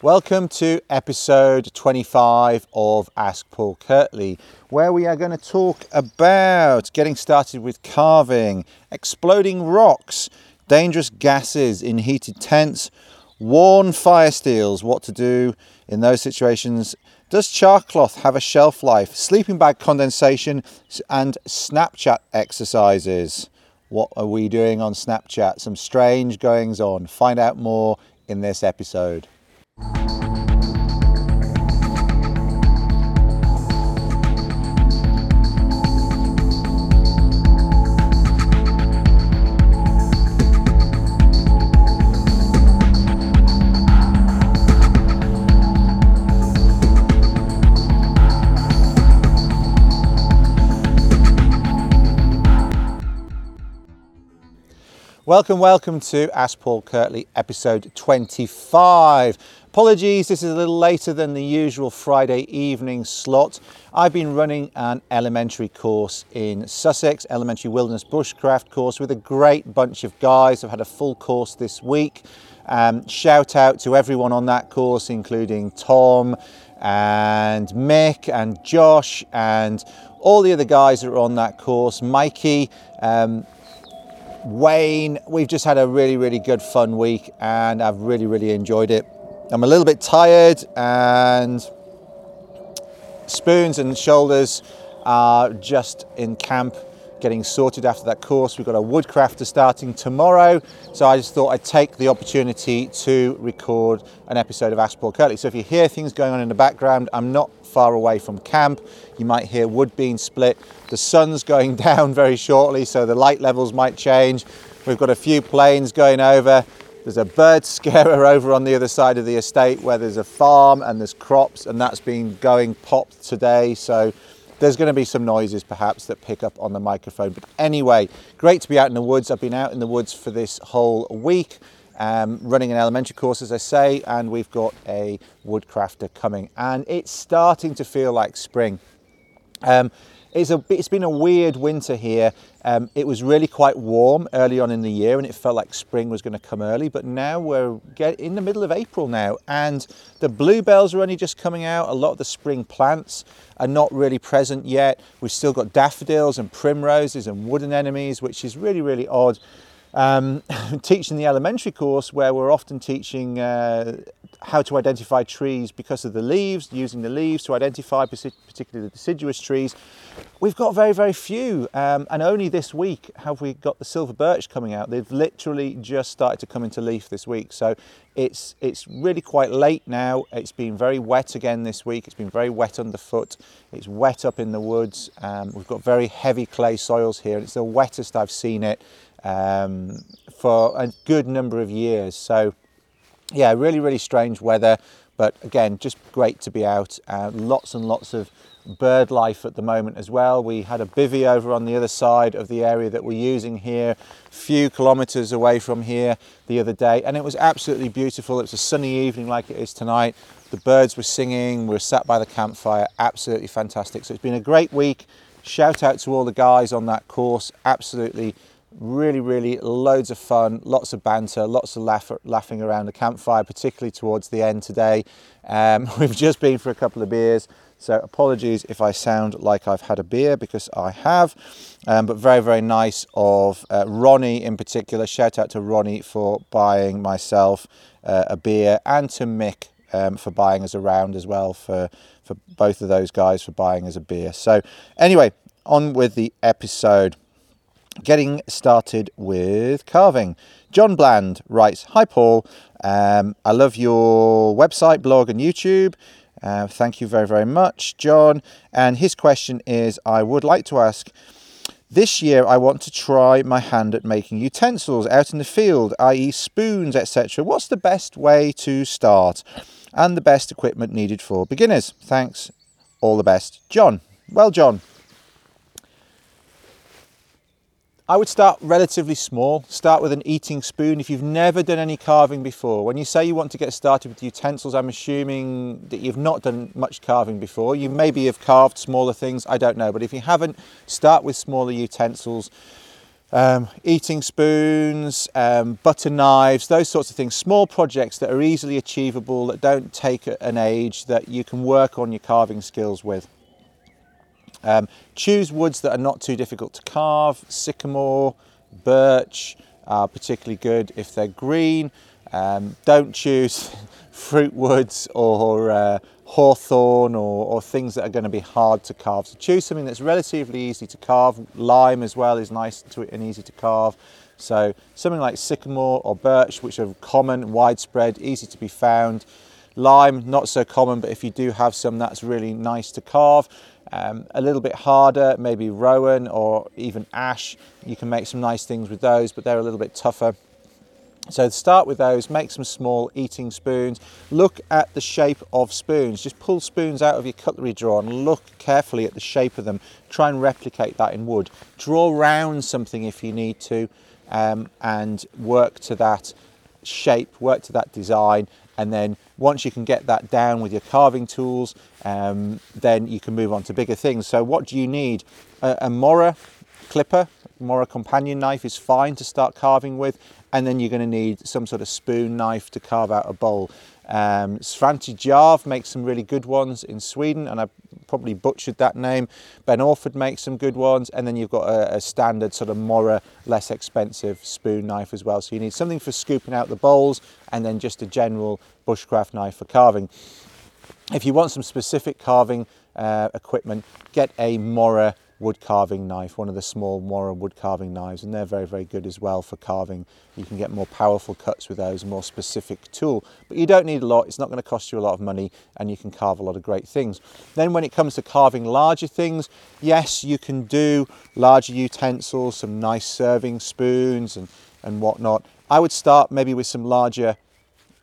Welcome to episode 25 of Ask Paul Kirtley, where we are going to talk about getting started with carving, exploding rocks, dangerous gases in heated tents, worn fire steels, what to do in those situations. Does char cloth have a shelf life? Sleeping bag condensation and Snapchat exercises. What are we doing on Snapchat? Some strange goings on. Find out more in this episode. Welcome, welcome to Ask Paul Kirtley, episode 25. Apologies, this is a little later than the usual Friday evening slot. I've been running an elementary course in Sussex, elementary wilderness bushcraft course with a great bunch of guys. I've had a full course this week. Um, shout out to everyone on that course, including Tom and Mick and Josh and all the other guys that are on that course. Mikey, um, Wayne. We've just had a really, really good fun week and I've really, really enjoyed it. I'm a little bit tired and spoons and shoulders are just in camp getting sorted after that course. We've got a woodcrafter starting tomorrow, so I just thought I'd take the opportunity to record an episode of Paul Kirtley. So if you hear things going on in the background, I'm not far away from camp. You might hear wood being split. The sun's going down very shortly, so the light levels might change. We've got a few planes going over. There's a bird scarer over on the other side of the estate where there's a farm and there's crops, and that's been going popped today. So there's going to be some noises perhaps that pick up on the microphone. But anyway, great to be out in the woods. I've been out in the woods for this whole week. Um, running an elementary course, as I say, and we've got a woodcrafter coming, and it's starting to feel like spring. Um, it's, a, it's been a weird winter here. Um, it was really quite warm early on in the year and it felt like spring was going to come early, but now we're get in the middle of April now and the bluebells are only just coming out. A lot of the spring plants are not really present yet. We've still got daffodils and primroses and wood anemones, which is really, really odd. Um, teaching the elementary course where we're often teaching uh, how to identify trees because of the leaves, using the leaves to identify particularly the deciduous trees. We've got very, very few, um, and only this week have we got the silver birch coming out. They've literally just started to come into leaf this week, so it's it's really quite late now. It's been very wet again this week. It's been very wet underfoot. It's wet up in the woods. Um, we've got very heavy clay soils here, and it's the wettest I've seen it um, for a good number of years. So yeah, really, really strange weather, but again, just great to be out. Uh, lots and lots of bird life at the moment as well. We had a bivvy over on the other side of the area that we're using here, few kilometres away from here the other day, and it was absolutely beautiful. It was a sunny evening like it is tonight. The birds were singing, we were sat by the campfire, absolutely fantastic. So it's been a great week. Shout out to all the guys on that course, absolutely really, really loads of fun, lots of banter, lots of laugh, laughing around the campfire, particularly towards the end today. Um, we've just been for a couple of beers, so apologies if I sound like I've had a beer because I have, um, but very, very nice of uh, Ronnie in particular. Shout out to Ronnie for buying myself uh, a beer and to Mick um, for buying us around as well for for both of those guys for buying us a beer. So anyway, on with the episode getting started with carving. John Bland writes Hi, Paul. Um, I love your website, blog, and YouTube. Uh, thank you very, very much, John. And his question is I would like to ask this year I want to try my hand at making utensils out in the field, i.e., spoons, etc. What's the best way to start and the best equipment needed for beginners? Thanks. All the best, John. Well, John, I would start relatively small. Start with an eating spoon. If you've never done any carving before, when you say you want to get started with utensils, I'm assuming that you've not done much carving before. You maybe have carved smaller things, I don't know. But if you haven't, start with smaller utensils. um, eating spoons, um, butter knives, those sorts of things. Small projects that are easily achievable, that don't take an age, that you can work on your carving skills with. Um, choose woods that are not too difficult to carve. Sycamore, birch are particularly good if they're green. Um, don't choose fruit woods or uh, hawthorn or, or, things that are going to be hard to carve. So choose something that's relatively easy to carve. Lime as well is nice to, and easy to carve. So something like sycamore or birch, which are common, widespread, easy to be found. Lime, not so common, but if you do have some, that's really nice to carve. Um, a little bit harder, maybe rowan or even ash. You can make some nice things with those, but they're a little bit tougher. So start with those, make some small eating spoons. Look at the shape of spoons. Just pull spoons out of your cutlery drawer and look carefully at the shape of them. Try and replicate that in wood. Draw round something if you need to um, and work to that shape, work to that design. And then once you can get that down with your carving tools, um, then you can move on to bigger things. So what do you need? A, a Mora clipper, Mora companion knife is fine to start carving with and then you're going to need some sort of spoon knife to carve out a bowl. Um, Svante Djärv makes some really good ones in Sweden, and I probably butchered that name. Ben Orford makes some good ones, and then you've got a, a, standard sort of Mora, less expensive spoon knife as well. So you need something for scooping out the bowls, and then just a general bushcraft knife for carving. If you want some specific carving uh, equipment, get a Mora wood carving knife, one of the small Mora wood carving knives, and they're very, very good as well for carving. You can get more powerful cuts with those, more specific tool, but you don't need a lot. It's not going to cost you a lot of money, and you can carve a lot of great things. Then, when it comes to carving larger things, yes, you can do larger utensils, some nice serving spoons and, and whatnot. I would start maybe with some larger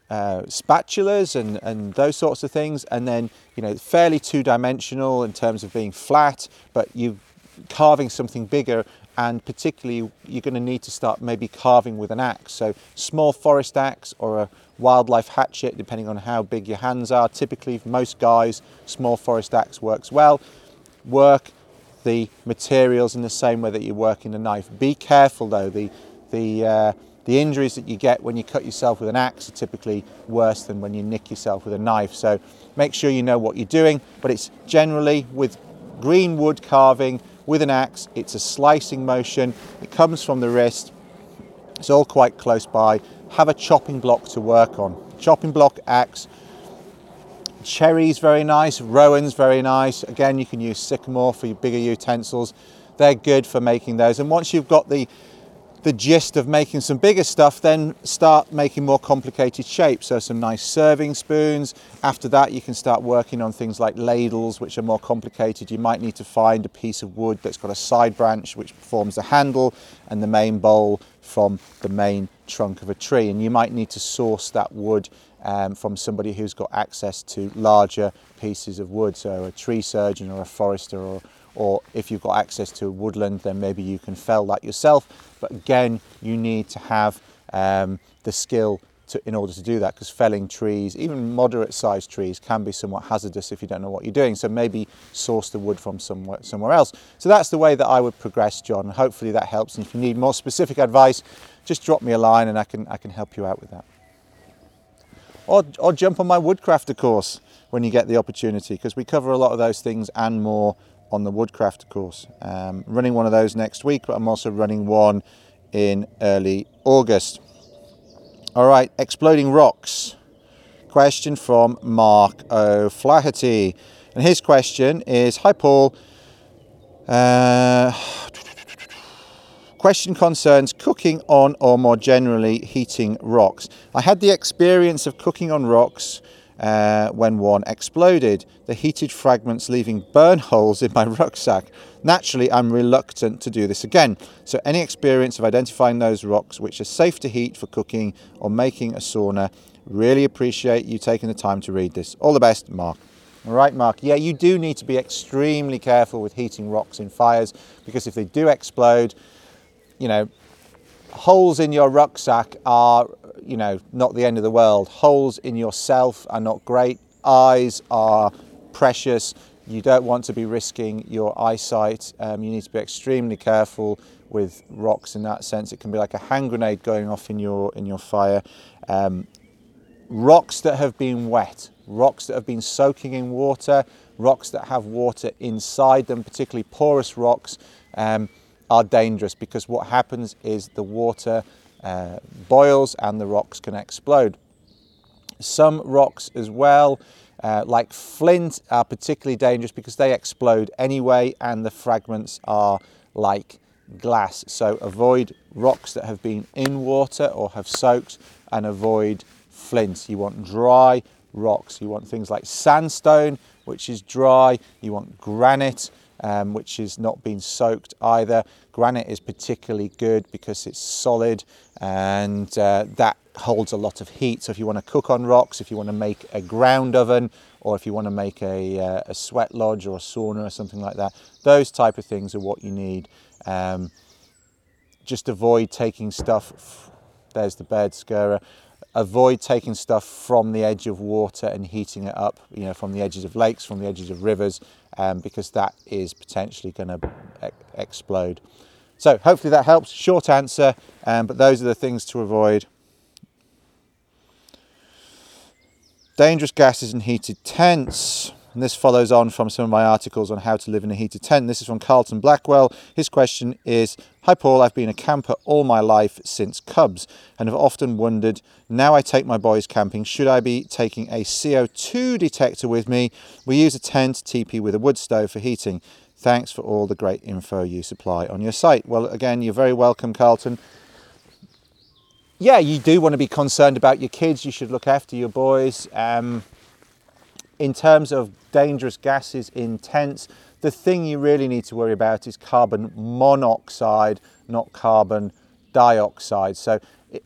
uh, spatulas and, and those sorts of things and then you know fairly two-dimensional in terms of being flat but you carving something bigger and particularly you're going to need to start maybe carving with an axe. So small forest axe or a wildlife hatchet depending on how big your hands are. Typically most guys small forest axe works well. Work the materials in the same way that you're working the knife. Be careful though. The the uh, the injuries that you get when you cut yourself with an axe are typically worse than when you nick yourself with a knife. So make sure you know what you're doing, but it's generally with green wood carving with an axe, it's a slicing motion. It comes from the wrist. It's all quite close by. Have a chopping block to work on. Chopping block, axe. Cherry's very nice, rowan's very nice. Again, you can use sycamore for your bigger utensils. They're good for making those. And once you've got the the gist of making some bigger stuff, then start making more complicated shapes. So some nice serving spoons. After that, you can start working on things like ladles, which are more complicated. You might need to find a piece of wood that's got a side branch, which forms the handle and the main bowl from the main trunk of a tree. And you might need to source that wood um, from somebody who's got access to larger pieces of wood, so a tree surgeon or a forester or or if you've got access to woodland, then maybe you can fell that yourself. But again, you need to have um, the skill to, in order to do that because felling trees, even moderate sized trees, can be somewhat hazardous if you don't know what you're doing. So maybe source the wood from somewhere, somewhere else. So that's the way that I would progress, John. Hopefully that helps. And if you need more specific advice, just drop me a line and I can, I can help you out with that. Or, or jump on my Woodcrafter course when you get the opportunity because we cover a lot of those things and more on the Woodcraft course. Um, running one of those next week, but I'm also running one in early August. All right, exploding rocks. Question from Mark O'Flaherty. And his question is Hi, Paul. Uh, question concerns cooking on or more generally heating rocks. I had the experience of cooking on rocks uh, when one exploded, the heated fragments leaving burn holes in my rucksack. Naturally, I'm reluctant to do this again. So, any experience of identifying those rocks which are safe to heat for cooking or making a sauna, really appreciate you taking the time to read this. All the best, Mark. All right, Mark. Yeah, you do need to be extremely careful with heating rocks in fires because if they do explode, you know, holes in your rucksack are you know, not the end of the world. Holes in yourself are not great. Eyes are precious. You don't want to be risking your eyesight. Um, you need to be extremely careful with rocks in that sense. It can be like a hand grenade going off in your in your fire. Um, rocks that have been wet, rocks that have been soaking in water, rocks that have water inside them, particularly porous rocks, um, are dangerous because what happens is the water uh, boils and the rocks can explode. Some rocks as well, uh, like flint, are particularly dangerous because they explode anyway and the fragments are like glass. So avoid rocks that have been in water or have soaked and avoid flint. You want dry rocks. You want things like sandstone, which is dry. You want granite, um, which is not been soaked either. Granite is particularly good because it's solid and uh, that holds a lot of heat. So if you want to cook on rocks, if you want to make a ground oven, or if you want to make a, uh, a sweat lodge or a sauna or something like that, those type of things are what you need. Um, just avoid taking stuff. There's the bed scarer avoid taking stuff from the edge of water and heating it up, you know, from the edges of lakes, from the edges of rivers, um, because that is potentially going to explode. So hopefully that helps. Short answer, um, but those are the things to avoid. Dangerous gases in heated tents. And this follows on from some of my articles on how to live in a heated tent. This is from Carlton Blackwell. His question is Hi, Paul. I've been a camper all my life since Cubs and have often wondered now I take my boys camping, should I be taking a CO2 detector with me? We use a tent, teepee with a wood stove for heating. Thanks for all the great info you supply on your site. Well, again, you're very welcome, Carlton yeah, you do want to be concerned about your kids. You should look after your boys. Um, in terms of dangerous gases in tents, the thing you really need to worry about is carbon monoxide, not carbon dioxide. So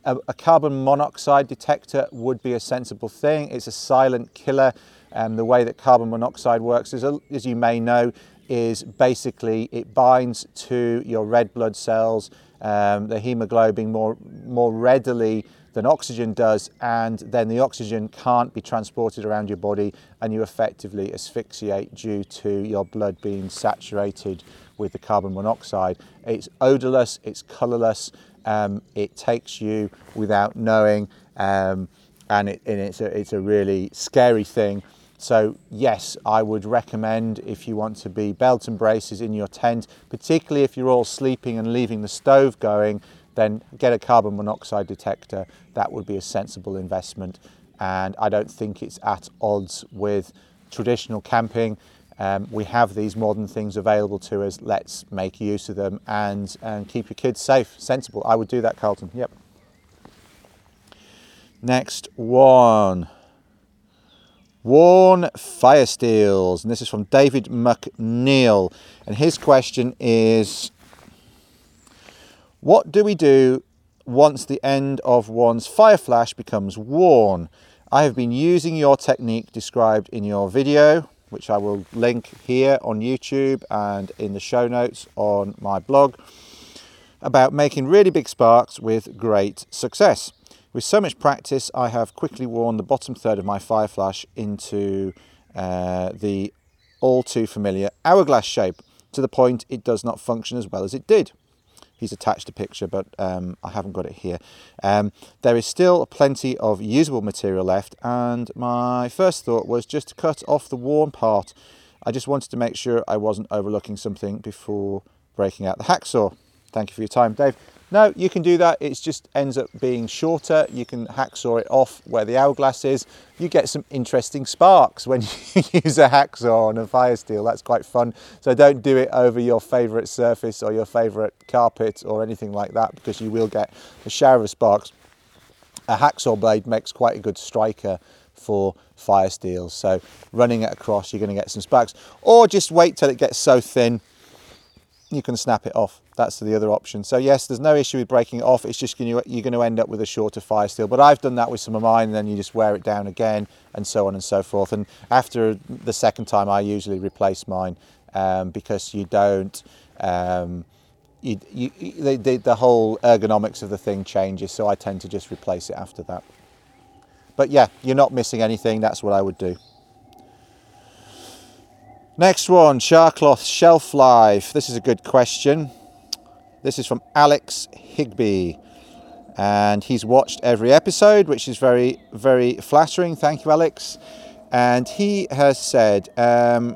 a, a carbon monoxide detector would be a sensible thing. It's a silent killer. And the way that carbon monoxide works, is, as you may know, is basically it binds to your red blood cells, um, the hemoglobin more, more readily than oxygen does, and then the oxygen can't be transported around your body, and you effectively asphyxiate due to your blood being saturated with the carbon monoxide. It's odorless, it's colourless, um, it takes you without knowing, um, and, it, and it's, a, it's a really scary thing. So yes, I would recommend if you want to be belt and braces in your tent, particularly if you're all sleeping and leaving the stove going, then get a carbon monoxide detector. That would be a sensible investment. And I don't think it's at odds with traditional camping. Um, we have these modern things available to us. Let's make use of them and, and keep your kids safe, sensible. I would do that, Carlton. Yep. Next one. Worn fire steels. And this is from David McNeil. And his question is what do we do once the end of one's fire flash becomes worn? I have been using your technique described in your video, which I will link here on YouTube and in the show notes on my blog, about making really big sparks with great success. With so much practice, I have quickly worn the bottom third of my fire flash into uh, the all too familiar hourglass shape to the point it does not function as well as it did. He's attached a picture, but um, I haven't got it here. Um, there is still plenty of usable material left, and my first thought was just to cut off the worn part. I just wanted to make sure I wasn't overlooking something before breaking out the hacksaw. Thank you for your time, Dave. No, you can do that. It just ends up being shorter. You can hacksaw it off where the hourglass is. You get some interesting sparks when you use a hacksaw on a fire steel. That's quite fun. So don't do it over your favorite surface or your favorite carpet or anything like that because you will get a shower of sparks. A hacksaw blade makes quite a good striker for fire steels. So running it across, you're going to get some sparks. Or just wait till it gets so thin you can snap it off. That's the other option. So yes, there's no issue with breaking it off. It's just gonna, you're going to end up with a shorter fire steel. But I've done that with some of mine, and then you just wear it down again, and so on and so forth. And after the second time, I usually replace mine um, because you don't. Um, you, you, the, the, the whole ergonomics of the thing changes, so I tend to just replace it after that. But yeah, you're not missing anything. That's what I would do. Next one, Charcloth shelf life. This is a good question. This is from Alex Higby. And he's watched every episode, which is very, very flattering. Thank you, Alex. And he has said, um,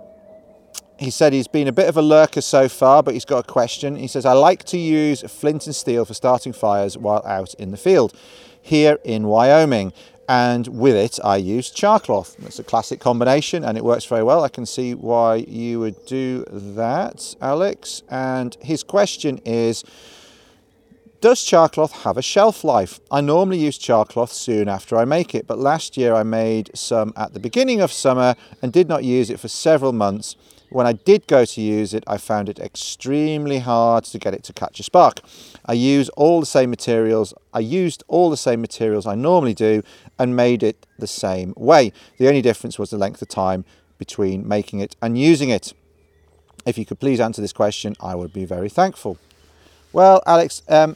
he said he's been a bit of a lurker so far, but he's got a question. He says, I like to use flint and steel for starting fires while out in the field here in Wyoming. And with it, I use char cloth. It's a classic combination and it works very well. I can see why you would do that, Alex. And his question is Does char cloth have a shelf life? I normally use char cloth soon after I make it, but last year I made some at the beginning of summer and did not use it for several months. When I did go to use it, I found it extremely hard to get it to catch a spark. I use all the same materials. I used all the same materials I normally do and made it the same way. The only difference was the length of time between making it and using it. If you could please answer this question, I would be very thankful. Well, Alex, um,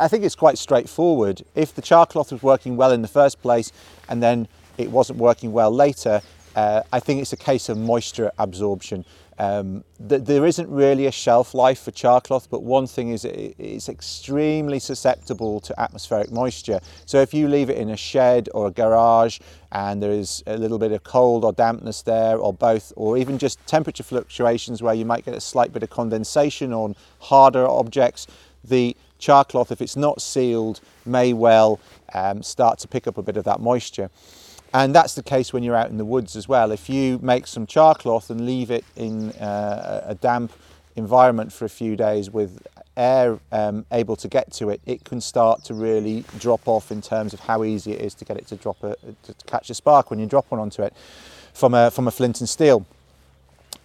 I think it's quite straightforward. If the char cloth was working well in the first place and then it wasn't working well later, uh, I think it's a case of moisture absorption. Um, th- there isn't really a shelf life for char cloth, but one thing is it, it's extremely susceptible to atmospheric moisture. So if you leave it in a shed or a garage and there is a little bit of cold or dampness there, or both, or even just temperature fluctuations where you might get a slight bit of condensation on harder objects, the char cloth, if it's not sealed, may well um, start to pick up a bit of that moisture. And that's the case when you're out in the woods as well. If you make some char cloth and leave it in uh, a damp environment for a few days with air um, able to get to it, it can start to really drop off in terms of how easy it is to get it to drop a, to catch a spark when you drop one onto it from a, from a flint and steel.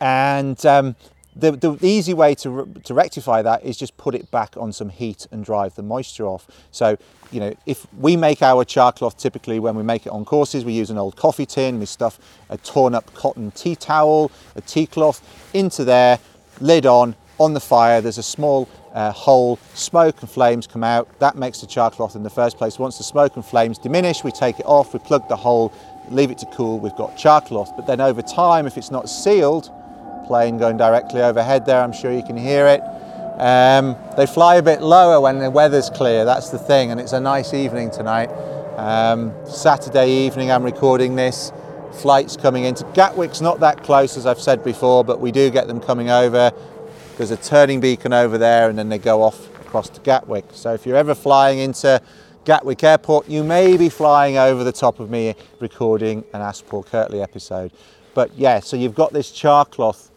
And um, the, the easy way to, to rectify that is just put it back on some heat and drive the moisture off. So, you know, if we make our char cloth typically when we make it on courses, we use an old coffee tin, we stuff a torn up cotton tea towel, a tea cloth into there, lid on, on the fire, there's a small uh, hole, smoke and flames come out. That makes the char cloth in the first place. Once the smoke and flames diminish, we take it off, we plug the hole, leave it to cool, we've got char cloth. But then over time, if it's not sealed, plane going directly overhead there. I'm sure you can hear it. Um, they fly a bit lower when the weather's clear, that's the thing, and it's a nice evening tonight. Um, Saturday evening, I'm recording this. Flights coming into Gatwick's not that close as I've said before, but we do get them coming over. There's a turning beacon over there, and then they go off across to Gatwick. So if you're ever flying into Gatwick Airport, you may be flying over the top of me recording an Paul Kirtley episode. But yeah, so you've got this char cloth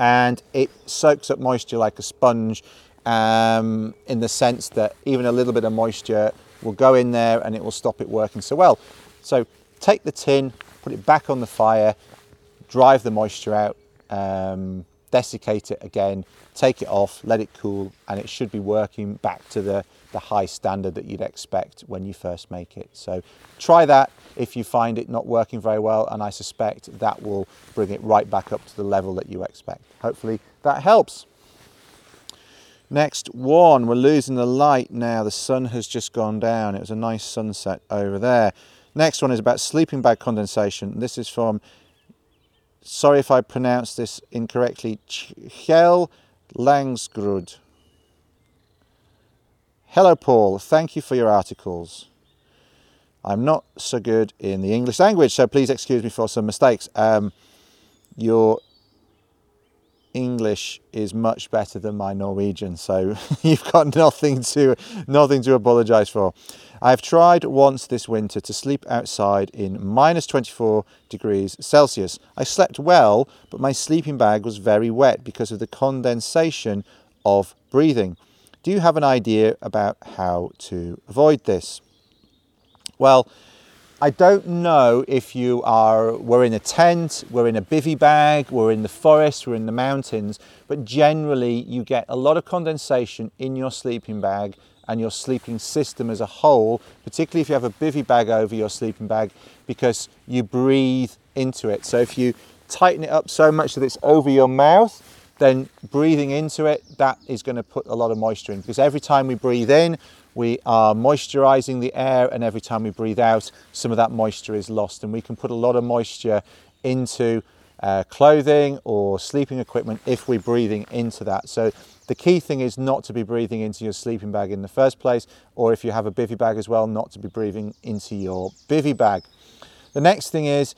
and it soaks up moisture like a sponge um, in the sense that even a little bit of moisture will go in there and it will stop it working so well. So take the tin, put it back on the fire, drive the moisture out, um, desiccate it again, take it off, let it cool, and it should be working back to the, the high standard that you'd expect when you first make it. So try that if you find it not working very well, and I suspect that will bring it right back up to the level that you expect. Hopefully that helps. Next one, we're losing the light now. The sun has just gone down. It was a nice sunset over there. Next one is about sleeping bag condensation. This is from, sorry if I pronounced this incorrectly, Kjell Langsgrud. Hello, Paul. Thank you for your articles. I'm not so good in the English language, so please excuse me for some mistakes. Um, your English is much better than my Norwegian, so you've got nothing to nothing to apologise for. I've tried once this winter to sleep outside in minus 24 degrees Celsius. I slept well, but my sleeping bag was very wet because of the condensation of breathing. Do you have an idea about how to avoid this? Well, I don't know if you are, we're in a tent, we're in a bivy bag, we're in the forest, we're in the mountains, but generally you get a lot of condensation in your sleeping bag and your sleeping system as a whole, particularly if you have a bivy bag over your sleeping bag because you breathe into it. So if you tighten it up so much that it's over your mouth, then breathing into it, that is going to put a lot of moisture in because every time we breathe in, we are moisturizing the air and every time we breathe out some of that moisture is lost and we can put a lot of moisture into uh, clothing or sleeping equipment if we're breathing into that. So the key thing is not to be breathing into your sleeping bag in the first place, or if you have a bivy bag as well, not to be breathing into your bivy bag. The next thing is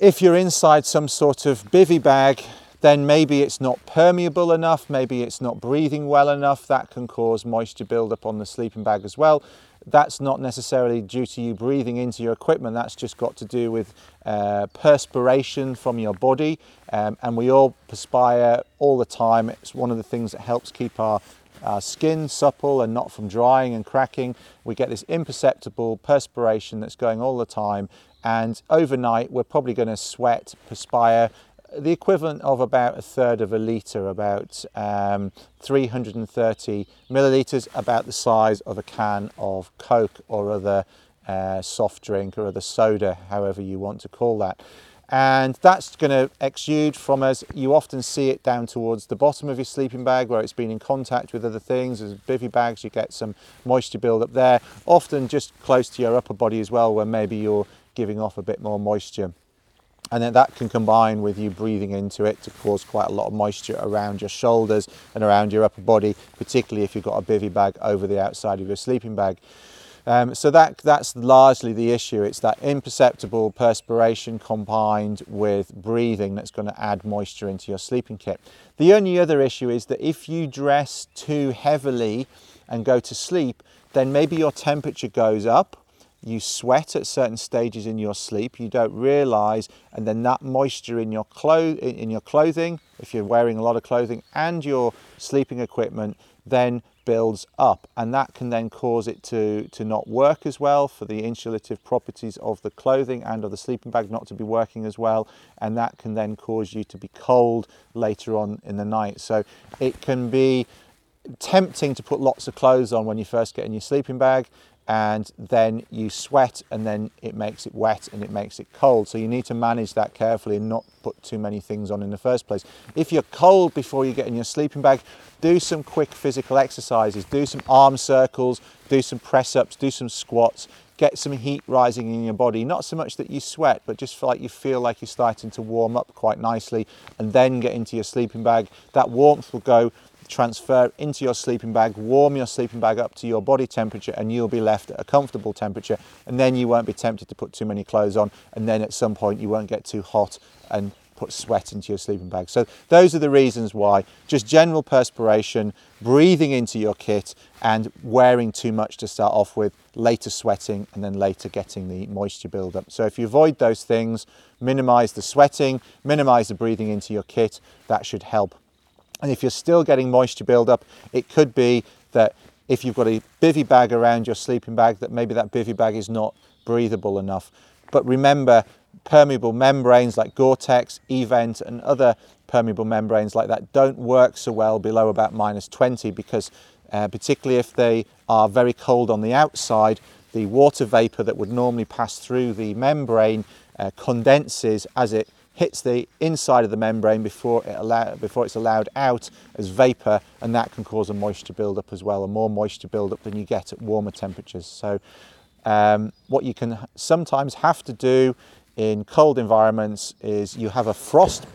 if you're inside some sort of bivy bag, then maybe it's not permeable enough, maybe it's not breathing well enough. That can cause moisture buildup on the sleeping bag as well. That's not necessarily due to you breathing into your equipment, that's just got to do with uh, perspiration from your body. Um, and we all perspire all the time. It's one of the things that helps keep our our skin supple and not from drying and cracking. We get this imperceptible perspiration that's going all the time, and overnight we're probably going to sweat, perspire, the equivalent of about a third of a litre, about um, 330 millilitres, about the size of a can of Coke or other uh, soft drink or other soda, however you want to call that. And that's going to exude from us. You often see it down towards the bottom of your sleeping bag where it's been in contact with other things. As bivy bags, you get some moisture build up there, often just close to your upper body as well, where maybe you're giving off a bit more moisture and then that can combine with you breathing into it to cause quite a lot of moisture around your shoulders and around your upper body, particularly if you've got a bivy bag over the outside of your sleeping bag. Um, so that that's largely the issue. It's that imperceptible perspiration combined with breathing that's going to add moisture into your sleeping kit. The only other issue is that if you dress too heavily and go to sleep, then maybe your temperature goes up you sweat at certain stages in your sleep you don't realize and then that moisture in your clo- in your clothing if you're wearing a lot of clothing and your sleeping equipment then builds up and that can then cause it to to not work as well for the insulative properties of the clothing and of the sleeping bag not to be working as well and that can then cause you to be cold later on in the night. So it can be tempting to put lots of clothes on when you first get in your sleeping bag and then you sweat and then it makes it wet and it makes it cold. So you need to manage that carefully and not put too many things on in the first place. If you're cold before you get in your sleeping bag, do some quick physical exercises, do some arm circles, do some press ups, do some squats, get some heat rising in your body. Not so much that you sweat, but just like you feel like you're starting to warm up quite nicely and then get into your sleeping bag. That warmth will go transfer into your sleeping bag, warm your sleeping bag up to your body temperature, and you'll be left at a comfortable temperature. And then you won't be tempted to put too many clothes on, and then at some point you won't get too hot and put sweat into your sleeping bag. So those are the reasons why just general perspiration, breathing into your kit and wearing too much to start off with, later sweating and then later getting the moisture buildup. So if you avoid those things, minimize the sweating, minimize the breathing into your kit, that should help and if you're still getting moisture buildup, it could be that if you've got a bivy bag around your sleeping bag, that maybe that bivy bag is not breathable enough. But remember, permeable membranes like Gore-Tex, eVent, and other permeable membranes like that don't work so well below about minus 20 because uh, particularly if they are very cold on the outside, the water vapor that would normally pass through the membrane uh, condenses as it hits the inside of the membrane before, it allow, before it's allowed out as vapor and that can cause a moisture buildup as well, a more moisture buildup than you get at warmer temperatures. So um, what you can sometimes have to do in cold environments is you have a frost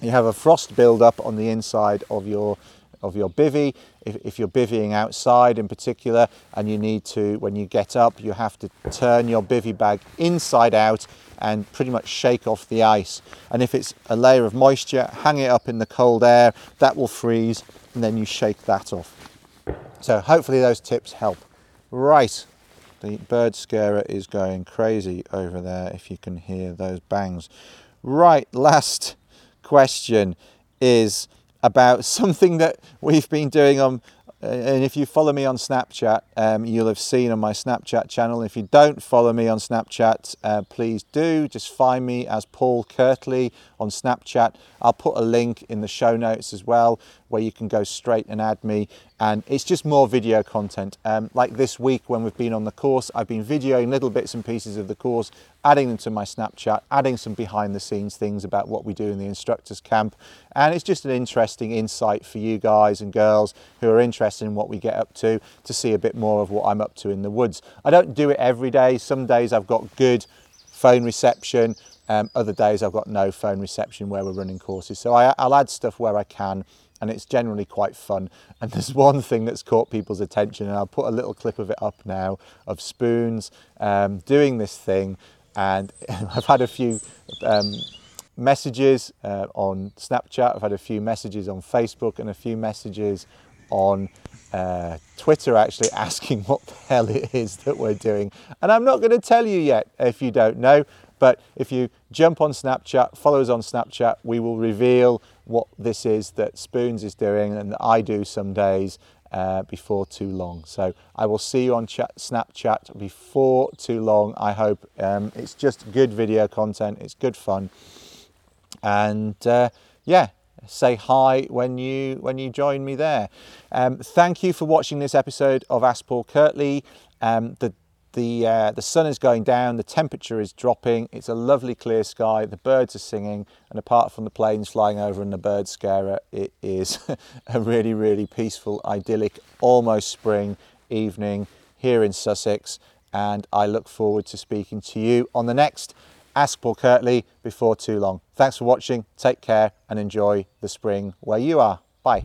you have a frost buildup on the inside of your of your bivy. If, if, you're bivvying outside in particular and you need to, when you get up, you have to turn your bivy bag inside out and pretty much shake off the ice. And if it's a layer of moisture, hang it up in the cold air, that will freeze and then you shake that off. So hopefully those tips help. Right, the bird scarer is going crazy over there if you can hear those bangs. Right, last question is about something that we've been doing on and if you follow me on Snapchat, um, you'll have seen on my Snapchat channel. If you don't follow me on Snapchat, uh, please do. Just find me as Paul Kirtley on Snapchat. I'll put a link in the show notes as well where you can go straight and add me and it's just more video content. Um, like this week when we've been on the course, I've been videoing little bits and pieces of the course, adding them to my Snapchat, adding some behind the scenes things about what we do in the instructors camp. And it's just an interesting insight for you guys and girls who are interested in what we get up to, to see a bit more of what I'm up to in the woods. I don't do it every day. Some days I've got good phone reception, Um, other days I've got no phone reception where we're running courses. So I, I'll add stuff where I can and it's generally quite fun. And there's one thing that's caught people's attention, and I'll put a little clip of it up now of Spoons um, doing this thing. And I've had a few um, messages uh, on Snapchat, I've had a few messages on Facebook, and a few messages on uh, Twitter actually asking what the hell it is that we're doing. And I'm not going to tell you yet if you don't know, but if you jump on Snapchat, follow us on Snapchat, we will reveal what this is that Spoons is doing and that I do some days uh, before too long. So I will see you on chat, Snapchat before too long. I hope um, it's just good video content, it's good fun. And uh, yeah, say hi when you when you join me there. Um, thank you for watching this episode of Ask Paul Kirtley. Um, the the, uh, the sun is going down, the temperature is dropping, it's a lovely clear sky, the birds are singing, and apart from the planes flying over and the bird scarer, it is a really, really peaceful, idyllic, almost spring evening here in Sussex. And I look forward to speaking to you on the next Ask Paul Kirtley before too long. Thanks for watching, take care, and enjoy the spring where you are. Bye.